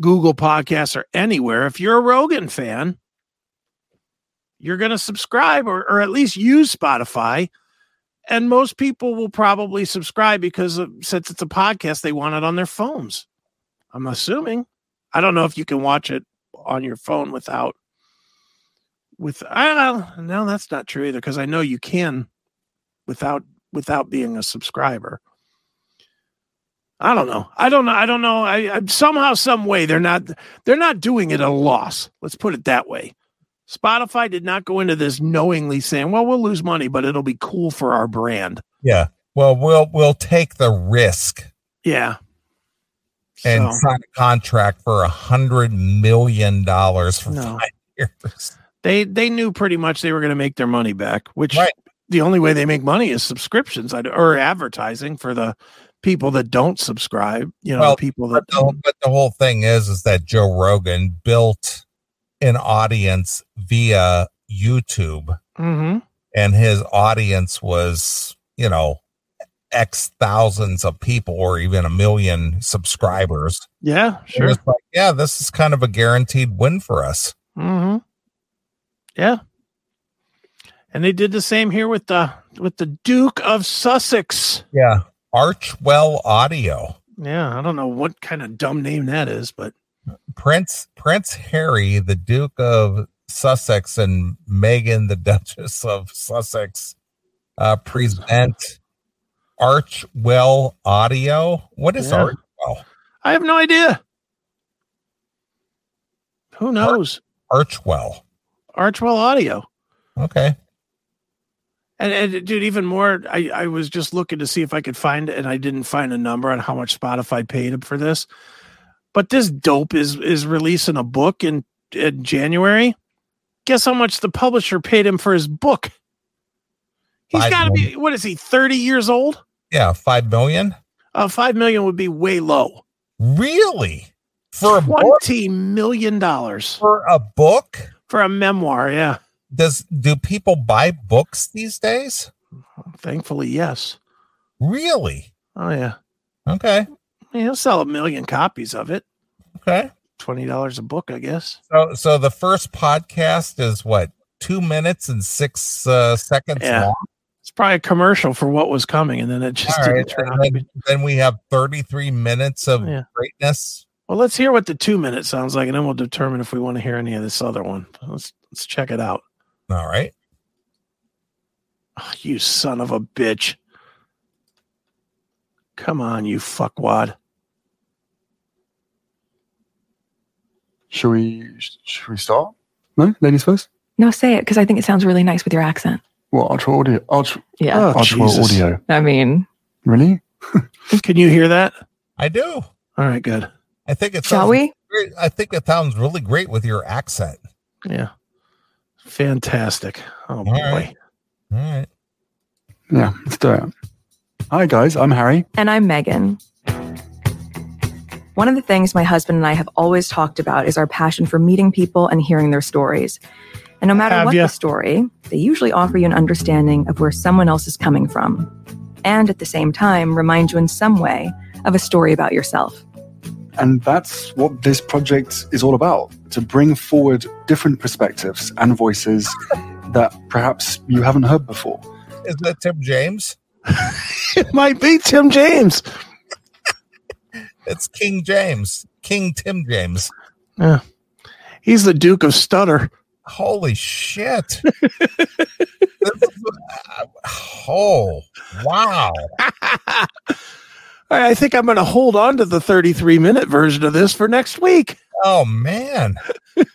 Speaker 3: Google Podcasts or anywhere, if you're a Rogan fan, you're going to subscribe or, or at least use Spotify. And most people will probably subscribe because since it's a podcast, they want it on their phones. I'm assuming. I don't know if you can watch it on your phone without with I don't know. No, that's not true either because I know you can without without being a subscriber. I don't know. I don't know. I don't know. I, I somehow, some way, they're not they're not doing it a loss. Let's put it that way. Spotify did not go into this knowingly saying, "Well, we'll lose money, but it'll be cool for our brand."
Speaker 2: Yeah. Well, we'll we'll take the risk
Speaker 3: Yeah.
Speaker 2: and
Speaker 3: So,
Speaker 2: sign a contract for a hundred million dollars for
Speaker 3: No.
Speaker 2: five years.
Speaker 3: they they knew pretty much they were going to make their money back, which
Speaker 2: Right.
Speaker 3: the only way they make money is subscriptions or advertising for the people that don't subscribe. You know,
Speaker 2: Well,
Speaker 3: people that
Speaker 2: But the, but the whole thing is, is that Joe Rogan built an audience via YouTube,
Speaker 3: hmm
Speaker 2: and his audience was, you know, X thousands of people or even a million subscribers.
Speaker 3: Yeah, sure.
Speaker 2: like, yeah, this is kind of a guaranteed win for us.
Speaker 3: hmm Yeah. And they did the same here with the with the Duke of Sussex.
Speaker 2: Yeah. Archewell Audio.
Speaker 3: Yeah, I don't know what kind of dumb name that is, but
Speaker 2: Prince Prince Harry, the Duke of Sussex, and Meghan, the Duchess of Sussex, uh, present Archewell Audio. What is
Speaker 3: Yeah.
Speaker 2: Archewell?
Speaker 3: I have no idea. Who knows?
Speaker 2: Archewell.
Speaker 3: Archewell Audio.
Speaker 2: Okay.
Speaker 3: And, and dude, even more, I, I was just looking to see if I could find it, and I didn't find a number on how much Spotify paid him for this. But this dope is is releasing a book in, in January. Guess how much the publisher paid him for his book? He's got to be what is he, 30 years old?
Speaker 2: Yeah, five million.
Speaker 3: Uh, five million would be way low.
Speaker 2: Really? For a book?
Speaker 3: Twenty million dollars
Speaker 2: For a book?
Speaker 3: for a memoir. Yeah,
Speaker 2: Does do people buy books these days?
Speaker 3: thankfully, yes.
Speaker 2: Really?
Speaker 3: Oh yeah,
Speaker 2: Okay.
Speaker 3: He'll sell a million copies of it.
Speaker 2: Okay.
Speaker 3: Twenty dollars a book, I guess.
Speaker 2: So so the first podcast is what two minutes and six uh, seconds
Speaker 3: Yeah.
Speaker 2: long.
Speaker 3: It's probably a commercial for what was coming, and then it just
Speaker 2: right,
Speaker 3: turn
Speaker 2: and
Speaker 3: out to
Speaker 2: then, then we have 33 minutes of
Speaker 3: Yeah.
Speaker 2: greatness.
Speaker 3: Well, let's hear what the two minute sounds like, and then we'll determine if we want to hear any of this other one. Let's let's check it out.
Speaker 2: All right.
Speaker 3: Oh, you son of a bitch! Come on, you fuckwad.
Speaker 4: Shall we? Shall we start? No, ladies first.
Speaker 5: No, say it because I think it sounds really nice with your accent.
Speaker 4: What Archewell audio? Arch,
Speaker 5: Yeah.
Speaker 3: Oh,
Speaker 4: Archewell
Speaker 3: Jesus.
Speaker 4: audio.
Speaker 5: I mean,
Speaker 4: Really?
Speaker 3: Can you hear that?
Speaker 2: I do.
Speaker 3: All right, good.
Speaker 2: I think it
Speaker 5: shall
Speaker 2: sounds
Speaker 5: we?
Speaker 2: great. I think it sounds really great with your accent.
Speaker 3: Yeah, fantastic. Oh boy.
Speaker 2: right. All right.
Speaker 4: Yeah, let's do it. Hi, guys. I'm Harry.
Speaker 5: And I'm Meghan. One of the things my husband and I have always talked about is our passion for meeting people and hearing their stories. And no matter
Speaker 3: Have
Speaker 5: what
Speaker 3: ya?
Speaker 5: the story, they usually offer you an understanding of where someone else is coming from. And at the same time, remind you in some way of a story about yourself.
Speaker 4: And that's what this project is all about to bring forward different perspectives and voices that perhaps you haven't heard before.
Speaker 2: Is that Tim James?
Speaker 3: It might be Tim James.
Speaker 2: It's King James. King Tim James. Yeah.
Speaker 3: He's the Duke of Stutter.
Speaker 2: Holy shit. Is- oh, wow.
Speaker 3: I think I'm going to hold on to the 33 minute version of this for next week.
Speaker 2: Oh, man.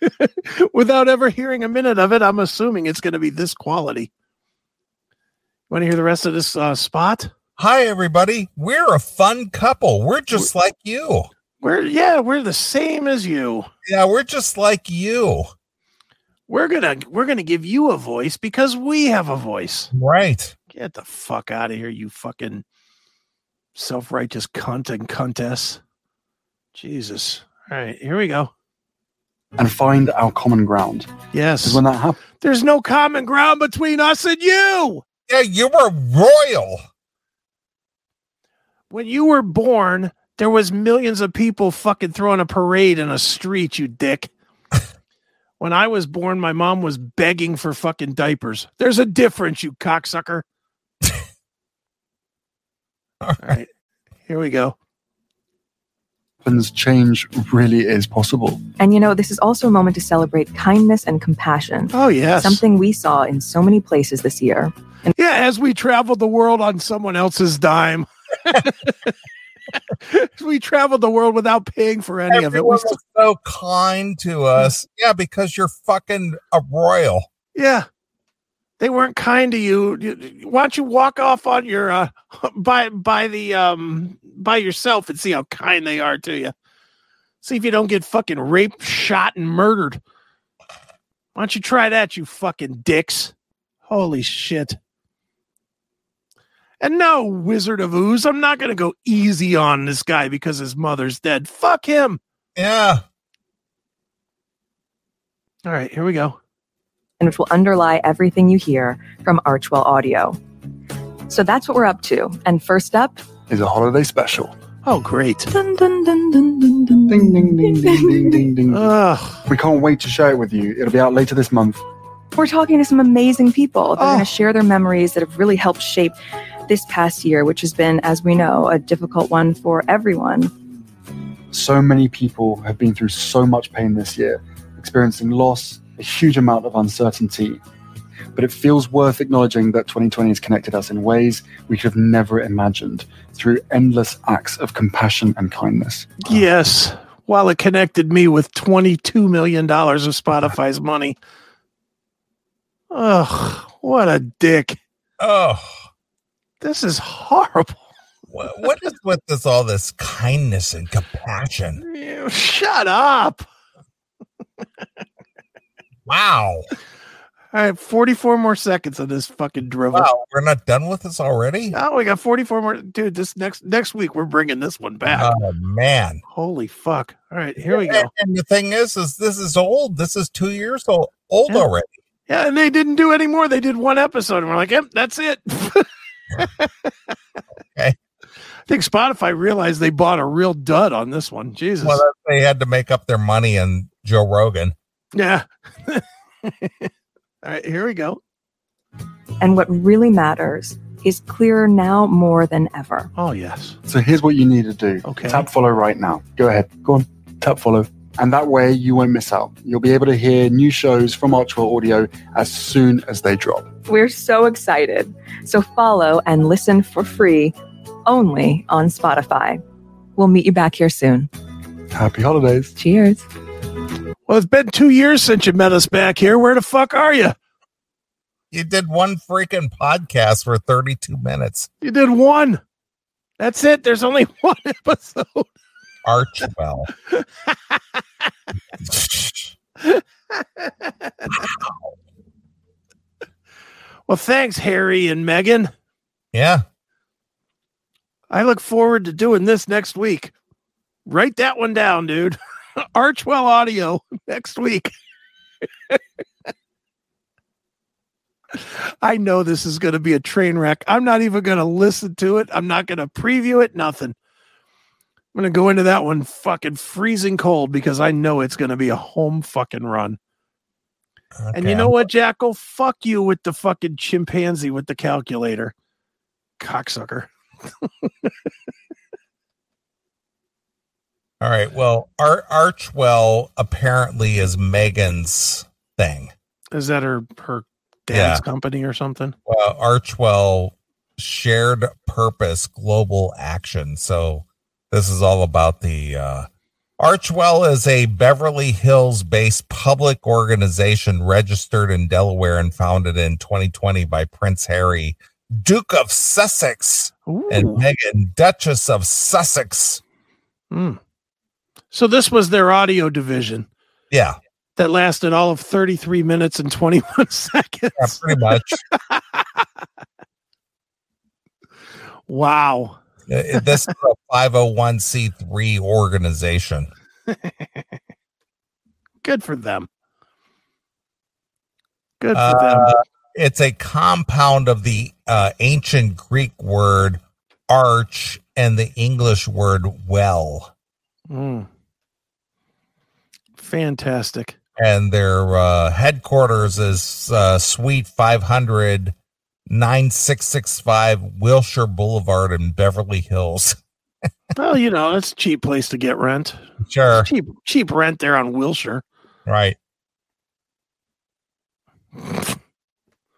Speaker 3: Without ever hearing a minute of it, I'm assuming it's going to be this quality. Want to hear the rest of this uh, spot?
Speaker 2: Hi, everybody. We're a fun couple. We're just like you.
Speaker 3: We're yeah, we're the same as you.
Speaker 2: Yeah, we're just like you.
Speaker 3: We're gonna we're gonna give you a voice because we have a voice.
Speaker 2: Right.
Speaker 3: Get the fuck out of here, you fucking self righteous cunt and cuntess. Jesus. All right, here we go.
Speaker 4: And find our common ground.
Speaker 3: Yes.
Speaker 4: When that happens,
Speaker 3: There's no common ground between us and you.
Speaker 2: Yeah, you were royal.
Speaker 3: When you were born, there was millions of people fucking throwing a parade in a street, you dick. when I was born, my mom was begging for fucking diapers. There's a difference, you cocksucker. All right. Here we go.
Speaker 4: change really is possible.
Speaker 5: And you know, this is also a moment to celebrate kindness and compassion,
Speaker 3: Oh, yes.
Speaker 5: something we saw in so many places this year.
Speaker 3: And- Yeah, as we traveled the world on someone else's dime. we traveled the world without paying for any of it. We
Speaker 2: Everyone
Speaker 3: still-
Speaker 2: was so kind to us. Yeah, because you're fucking a royal.
Speaker 3: yeah. They weren't kind to you. You- Why don't you walk off on your uh by by the um by yourself and see how kind they are to you. See if you don't get fucking raped, shot, and murdered. Why don't you try that, you fucking dicks? Holy shit. And no, Wizard of Ooze, I'm not going to go easy on this guy because his mother's dead. Fuck him.
Speaker 2: Yeah.
Speaker 3: All right, here we go.
Speaker 5: and which will underlie everything you hear from Archewell Audio. So that's what we're up to. And first up,
Speaker 4: Is a holiday special.
Speaker 3: Oh, great.
Speaker 5: dun, dun, dun, dun, dun, dun,
Speaker 4: Ding, ding, ding, ding, ding, ding, ding.
Speaker 3: Ugh.
Speaker 4: We can't wait to share it with you. It'll be out later this month.
Speaker 5: We're talking to some amazing people. They're
Speaker 3: Oh.
Speaker 5: going to share their memories that have really helped shape this past year, which has been, as we know, a difficult one for everyone.
Speaker 4: So many people have been through so much pain this year, experiencing loss, a huge amount of uncertainty. But it feels worth acknowledging that 2020 has connected us in ways we could have never imagined through endless acts of compassion and kindness.
Speaker 3: Yes. While it connected me with $22 million of Spotify's money. Ugh, what a dick.
Speaker 2: Oh,
Speaker 3: This is horrible.
Speaker 2: what, what is with this all this kindness and compassion?
Speaker 3: You shut up.
Speaker 2: Wow.
Speaker 3: All right, 44 more seconds of this fucking drivel.
Speaker 2: Wow, we're not done with this already?
Speaker 3: Oh, we got 44 more. Dude, this next next week we're bringing this one back.
Speaker 2: Oh man.
Speaker 3: Holy fuck. All right, here we go.
Speaker 2: And, the thing is, is this is old. This is two years old, old
Speaker 3: Yeah.
Speaker 2: already.
Speaker 3: Yeah, and they didn't do any more. They did one episode, and we're like, yep, that's it.
Speaker 2: Okay.
Speaker 3: I think Spotify realized they bought a real dud on this one. Jesus.
Speaker 2: Well, they had to make up their money and Joe Rogan.
Speaker 3: yeah. All right, here we go.
Speaker 5: And what really matters is clearer now more than ever.
Speaker 3: Oh, yes.
Speaker 4: So here's what you need to do.
Speaker 3: Okay.
Speaker 4: Tap follow right now. Go ahead. Go on. Tap follow. And that way you won't miss out. You'll be able to hear new shows from Archewell Audio as soon as they drop.
Speaker 5: We're so excited. So follow and listen for free only on Spotify. We'll meet you back here soon.
Speaker 4: Happy holidays.
Speaker 5: Cheers.
Speaker 3: Well, it's been two years since you met us back here. Where the fuck are you?
Speaker 2: You did one freaking podcast for 32 minutes.
Speaker 3: You did one. That's it. There's only one episode.
Speaker 2: Archewell.
Speaker 3: Well, thanks, Harry and Meghan.
Speaker 2: yeah.
Speaker 3: I look forward to doing this next week. Write that one down, dude. Archewell Audio next week. I know this is going to be a train wreck. I'm not even going to listen to it. I'm not going to preview it. Nothing. I'm going to go into that one fucking freezing cold because I know it's going to be a home fucking run. Okay. And you know what, Jackal? Fuck you with the fucking chimpanzee with the calculator. Cocksucker.
Speaker 2: All right. Well, Ar- Archewell apparently is Meghan's thing.
Speaker 3: Is that her her dad's yeah. company or something?
Speaker 2: Well, Archewell shared purpose global action. So this is all about the uh Archewell is a Beverly Hills based public organization registered in Delaware and founded in 2020 by Prince Harry, Duke of Sussex, Ooh. and Meghan, Duchess of Sussex.
Speaker 3: Mm. So this was their audio division.
Speaker 2: Yeah.
Speaker 3: That lasted all of 33 minutes and 21 seconds.
Speaker 2: Yeah, pretty much.
Speaker 3: wow.
Speaker 2: This is a 501c3 organization.
Speaker 3: Good for them. Good for uh, them.
Speaker 2: It's a compound of the uh, ancient Greek word arch and the English word well.
Speaker 3: Mm. Fantastic.
Speaker 2: And their uh, headquarters is uh, Suite 500, 9665 Wilshire Boulevard in Beverly Hills.
Speaker 3: well, you know, it's a cheap place to get rent.
Speaker 2: Sure.
Speaker 3: cheap cheap rent there on Wilshire.
Speaker 2: Right. All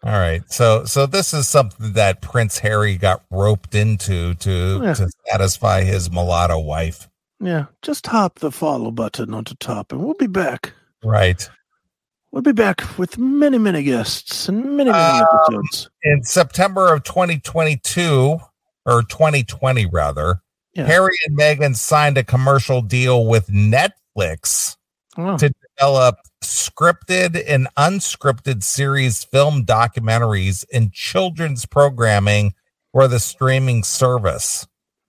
Speaker 2: right. So so this is something that Prince Harry got roped into to yeah. to satisfy his mulatto wife.
Speaker 3: Yeah, just hop the follow button on the top and we'll be back.
Speaker 2: Right.
Speaker 3: We'll be back with many, many guests and many, many um, episodes.
Speaker 2: In September of 2022, or 2020 rather, yeah. Harry and Meghan signed a commercial deal with Netflix oh. to develop scripted and unscripted series, film documentaries, and children's programming for the streaming service.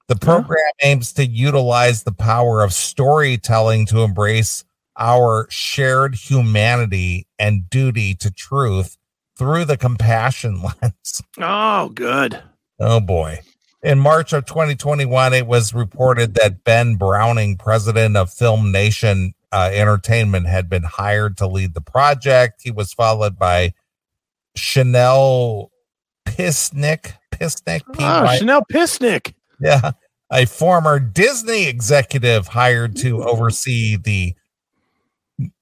Speaker 2: The program aims to utilize the power of storytelling to embrace our shared humanity and duty to truth through the compassion lens.
Speaker 3: Oh, good.
Speaker 2: Oh, boy. In March of 2021, it was reported that Ben Browning, president of Film Nation uh, Entertainment, had been hired to lead the project. He was followed by Chanel Pisnick. Pisnick.
Speaker 3: Oh, Chanel Pisnick.
Speaker 2: Yeah. A former Disney executive hired to oversee the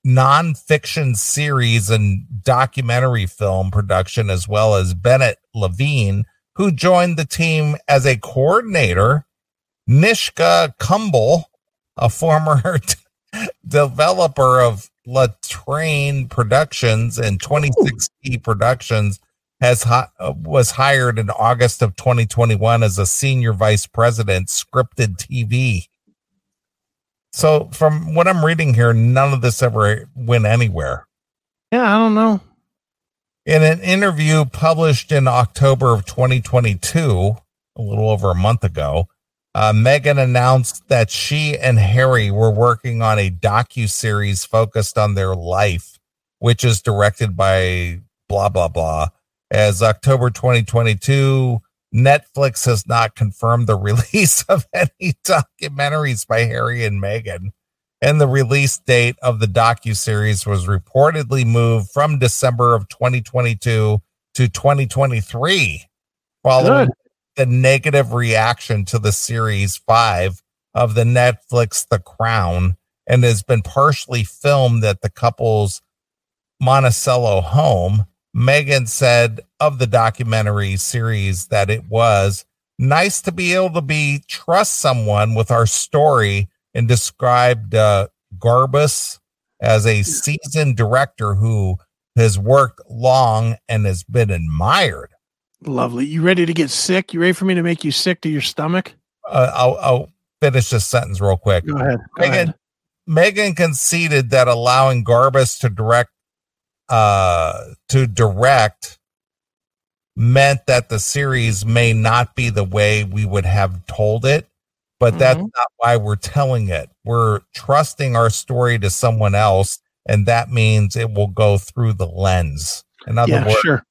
Speaker 2: nonfiction series and documentary film production, as well as Bennett Levine, who joined the team as a coordinator. Nishka Kumble, a former developer of Latrain Productions and 26 Productions, has was hired in August of 2021 as a senior vice president, scripted TV. So, from what I'm reading here, none of this ever went anywhere.
Speaker 3: Yeah, I don't know.
Speaker 2: In an interview published in October of 2022, a little over a month ago, uh, Meghan announced that she and Harry were working on a docu series focused on their life, which is directed by blah blah blah as October 2022, Netflix has not confirmed the release of any documentaries by Harry and Meghan. And the release date of the docu-series was reportedly moved from December of 2022 to 2023 following Good. the negative reaction to the series 5 of the Netflix The Crown and has been partially filmed at the couple's Monticello home Meghan said of the documentary series that it was nice to be able to be trust someone with our story and described uh, Garbus as a seasoned director who has worked long and has been admired.
Speaker 3: Lovely. You ready to get sick? You ready for me to make you sick to your stomach?
Speaker 2: Uh, I'll, I'll, finish this sentence real quick.
Speaker 3: Go ahead. Go
Speaker 2: Meghan,
Speaker 3: ahead.
Speaker 2: Meghan conceded that allowing Garbus to direct uh, to direct meant that the series may not be the way we would have told it, but that's
Speaker 3: Mhm.
Speaker 2: not why we're telling it. We're trusting our story to someone else, and that means it will go through the lens. In other
Speaker 3: Yeah,
Speaker 2: words,
Speaker 3: sure.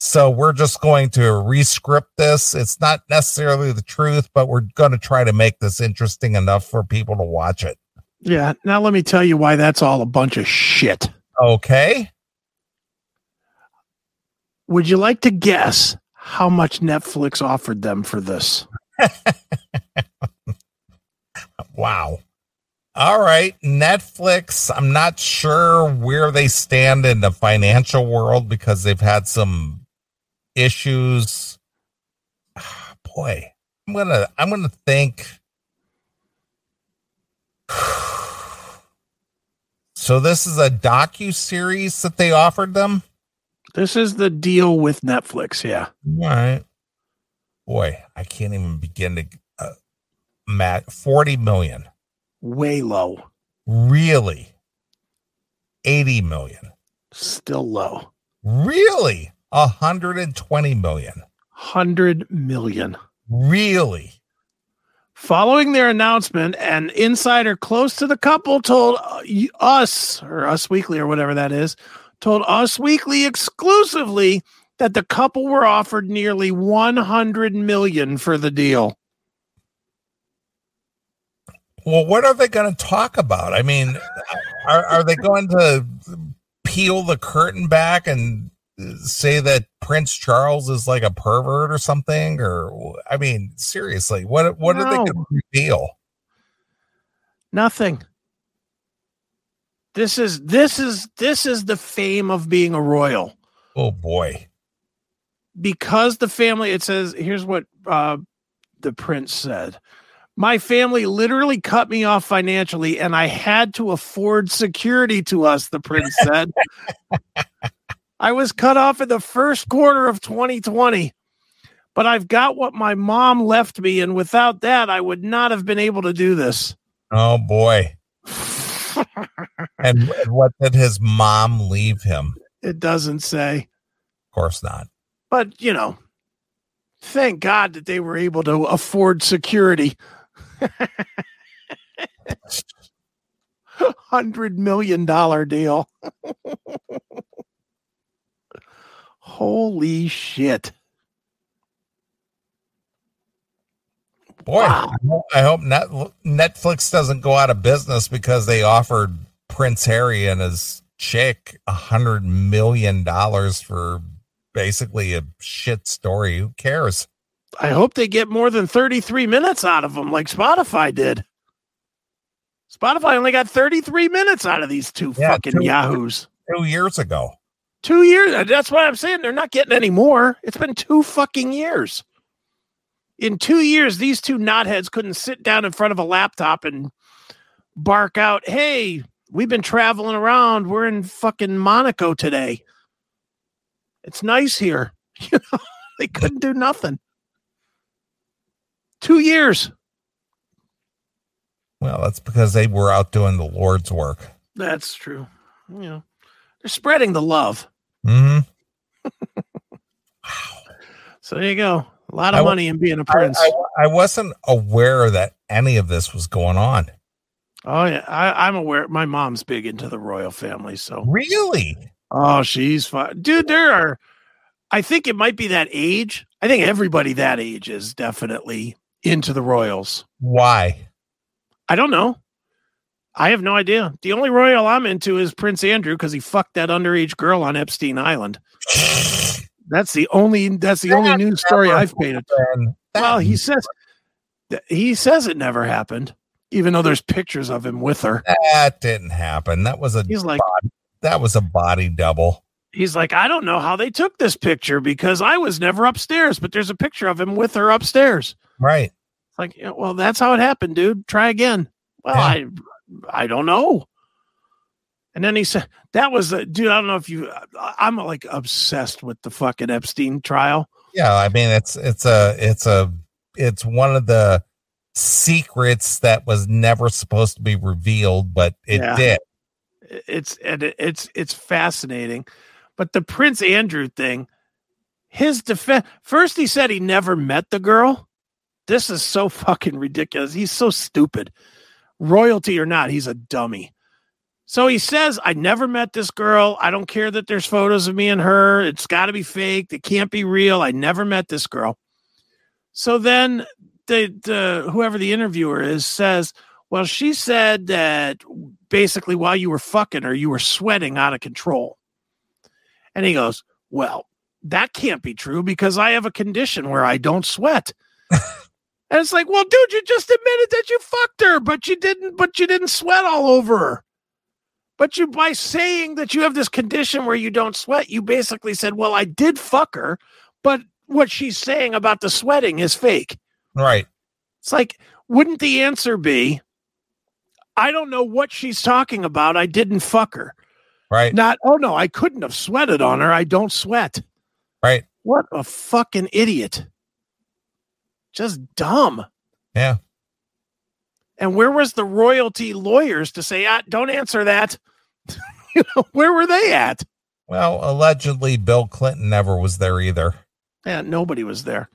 Speaker 2: so we're just going to rescript this. It's not necessarily the truth, but we're going to try to make this interesting enough for people to watch it.
Speaker 3: Yeah. Now let me tell you why that's all a bunch of shit.
Speaker 2: Okay.
Speaker 3: Would you like to guess how much Netflix offered them for this?
Speaker 2: Wow. All right. Netflix, I'm not sure where they stand in the financial world because they've had some issues. Boy, I'm to I'm to think So this is a docu series that they offered them?
Speaker 3: This is the deal with Netflix. Yeah.
Speaker 2: All right. Boy, I can't even begin to uh, Matt 40 million.
Speaker 3: Way low.
Speaker 2: Really? 80 million.
Speaker 3: Still low.
Speaker 2: Really? 120 million.
Speaker 3: 100 million.
Speaker 2: Really?
Speaker 3: Following their announcement, an insider close to the couple told uh, us, or Us Weekly, or whatever that is, told Us Weekly exclusively that the couple were offered nearly 100 million for the deal.
Speaker 2: Well, what are they going to talk about? I mean, are, are they going to peel the curtain back and say that Prince Charles is like a pervert or something? Or, I mean, seriously, what, what are they going to reveal?
Speaker 3: Nothing. This is this is this is the fame of being a royal.
Speaker 2: Oh, boy.
Speaker 3: because the family it says here's what uh the prince said my family literally cut me off financially and i had to afford security to us the prince said i was cut off in the first quarter of 2020 but i've got what my mom left me and without that i would not have been able to do this
Speaker 2: Oh, boy. And what did his mom leave him?
Speaker 3: it doesn't say
Speaker 2: Of course not.
Speaker 3: but you know thank god that they were able to afford security hundred million dollar deal holy shit
Speaker 2: Boy,
Speaker 3: Wow.
Speaker 2: I hope- Net, Netflix doesn't go out of business because they offered Prince Harry and his chick a hundred million dollars for basically a shit story. Who cares?
Speaker 3: i hope they get more than 33 minutes out of them like spotify did spotify only got 33 minutes out of these two
Speaker 2: Yeah,
Speaker 3: fucking
Speaker 2: two-
Speaker 3: yahoos
Speaker 2: Two years ago.
Speaker 3: Two years. That's what I'm saying. They're not getting any more. It's been two fucking years. In two years, these two knotheads couldn't sit down in front of a laptop and bark out, Hey, we've been traveling around. We're in fucking Monaco today. It's nice here. You know, they couldn't do nothing. Two years.
Speaker 2: Well, that's because they were out doing the Lord's work.
Speaker 3: That's true. You know, they're spreading the love.
Speaker 2: hmm wow.
Speaker 3: So there you go. A lot of
Speaker 2: wa-
Speaker 3: money in being a prince.
Speaker 2: I, I wasn't aware that any of this was going on.
Speaker 3: Oh yeah, I, I'm aware. My mom's big into the royal family, so
Speaker 2: Really?
Speaker 3: oh, she's fine, dude. There are, I think it might be that age. I think everybody that age is definitely into the royals.
Speaker 2: Why?
Speaker 3: I don't know. I have no idea. The only royal I'm into is Prince Andrew because he fucked that underage girl on Epstein Island. That's the only. That's the only news story I've paid.
Speaker 2: That-
Speaker 3: Well, he says he says it never happened, even though there's pictures of him with her.
Speaker 2: that didn't happen. That was a
Speaker 3: He's like,
Speaker 2: that was a body double.
Speaker 3: he's like, I don't know how they took this picture because I was never upstairs, but there's a picture of him with her upstairs.
Speaker 2: Right.
Speaker 3: It's like, well, that's how it happened, dude. Try again. Well,
Speaker 2: Yeah.
Speaker 3: I, I don't know. And then he said, that was a dude. I don't know if you, I- I'm like obsessed with the fucking Epstein trial.
Speaker 2: Yeah, I mean it's it's a it's a it's one of the secrets that was never supposed to be revealed, but it
Speaker 3: Yeah.
Speaker 2: did.
Speaker 3: It's, and it's, it's fascinating. But the Prince Andrew thing, his defense first he said he never met the girl. This is so fucking ridiculous. He's so stupid. Royalty or not, he's a dummy. So he says, I never met this girl. I don't care that there's photos of me and her. It's got to be fake. It can't be real. I never met this girl. So then the, the whoever the interviewer is says, Well, she said that basically while you were fucking her, you were sweating out of control. And he goes, Well, that can't be true because I have a condition where I don't sweat. and it's like, well, dude, you just admitted that you fucked her, but you didn't, but you didn't sweat all over her. But you, by saying that you have this condition where you don't sweat, you basically said, well, I did fuck her, but what she's saying about the sweating is fake.
Speaker 2: Right.
Speaker 3: It's like, wouldn't the answer be, I don't know what she's talking about. I didn't fuck her.
Speaker 2: Right.
Speaker 3: Not, oh no, I couldn't have sweated on her. I don't sweat.
Speaker 2: Right.
Speaker 3: What a fucking idiot. Just dumb.
Speaker 2: Yeah.
Speaker 3: And where was the royalty lawyers to say, ah, don't answer that? you know, where were they at?
Speaker 2: Well, allegedly, Bill Clinton never was there either.
Speaker 3: Yeah, nobody was there.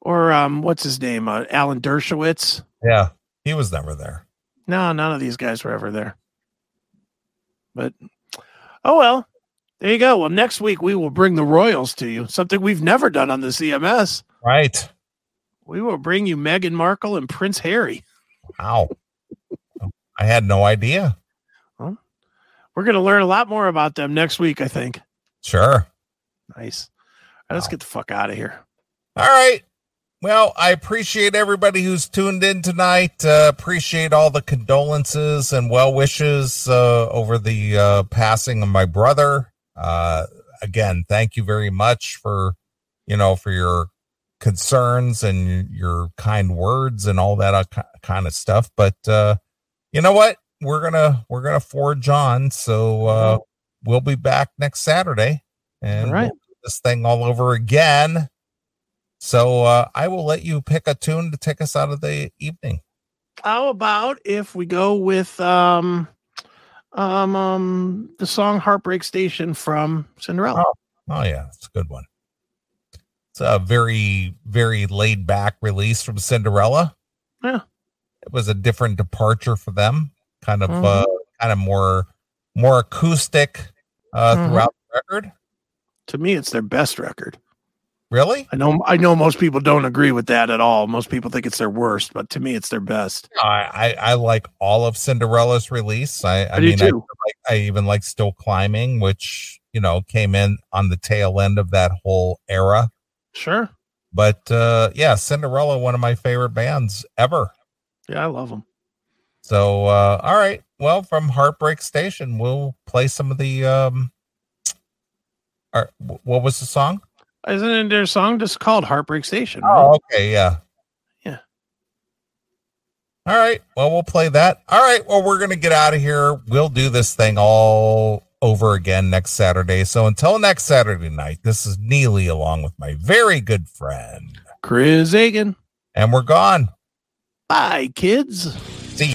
Speaker 3: Or um, what's his name? Uh, Alan Dershowitz.
Speaker 2: Yeah, he was never there.
Speaker 3: No, none of these guys were ever there. But oh well, there you go. Well, next week we will bring the Royals to you, something we've never done on the CMS.
Speaker 2: Right.
Speaker 3: We will bring you Meghan Markle and Prince Harry.
Speaker 2: Wow. I had no idea.
Speaker 3: We're going to learn a lot more about them next week, I think.
Speaker 2: Sure.
Speaker 3: Nice. Right, let's get the fuck out of here.
Speaker 2: All right. Well, I appreciate everybody who's tuned in tonight. Uh, appreciate all the condolences and well wishes uh, over the uh, passing of my brother. Uh, again, thank you very much for you know for your concerns and your kind words and all that uh, kind of stuff. But uh, you know what? We're gonna we're gonna forge on. So uh, we'll be back next Saturday, and
Speaker 3: right.
Speaker 2: we'll this thing all over again. So uh, I will let you pick a tune to take us out of the evening.
Speaker 3: How about if we go with um um um the song Heartbreak Station from Cinderella?
Speaker 2: Oh yeah, it's a good one. It's a very very laid back release from Cinderella.
Speaker 3: Yeah.
Speaker 2: it was a different departure for them. Kind of
Speaker 3: Mhm.
Speaker 2: uh, kind of more more acoustic uh,
Speaker 3: Mhm.
Speaker 2: throughout the record.
Speaker 3: To me, it's their best record.
Speaker 2: Really,
Speaker 3: I know I know most people don't agree with that at all. Most people think it's their worst, but to me, it's their best.
Speaker 2: I, I I like all of Cinderella's release. I I,
Speaker 3: I
Speaker 2: mean I, like, I even like Still Climbing, which you know came in on the tail end of that whole era.
Speaker 3: Sure.
Speaker 2: But uh, yeah, Cinderella, one of my favorite bands ever.
Speaker 3: Yeah, I love them.
Speaker 2: So uh, all right, well, from Heartbreak Station, we'll play some of the. um our, What was the song?
Speaker 3: Isn't it their song just called Heartbreak Station? right?
Speaker 2: Oh, okay, yeah,
Speaker 3: Yeah.
Speaker 2: All right, well, we'll play that. All right, well, we're gonna get out of here. We'll do this thing all over again next Saturday. So until next Saturday night, this is Neeley along with my very good friend,
Speaker 3: Chris Akin.
Speaker 2: and we're gone.
Speaker 3: Bye, kids.
Speaker 2: See.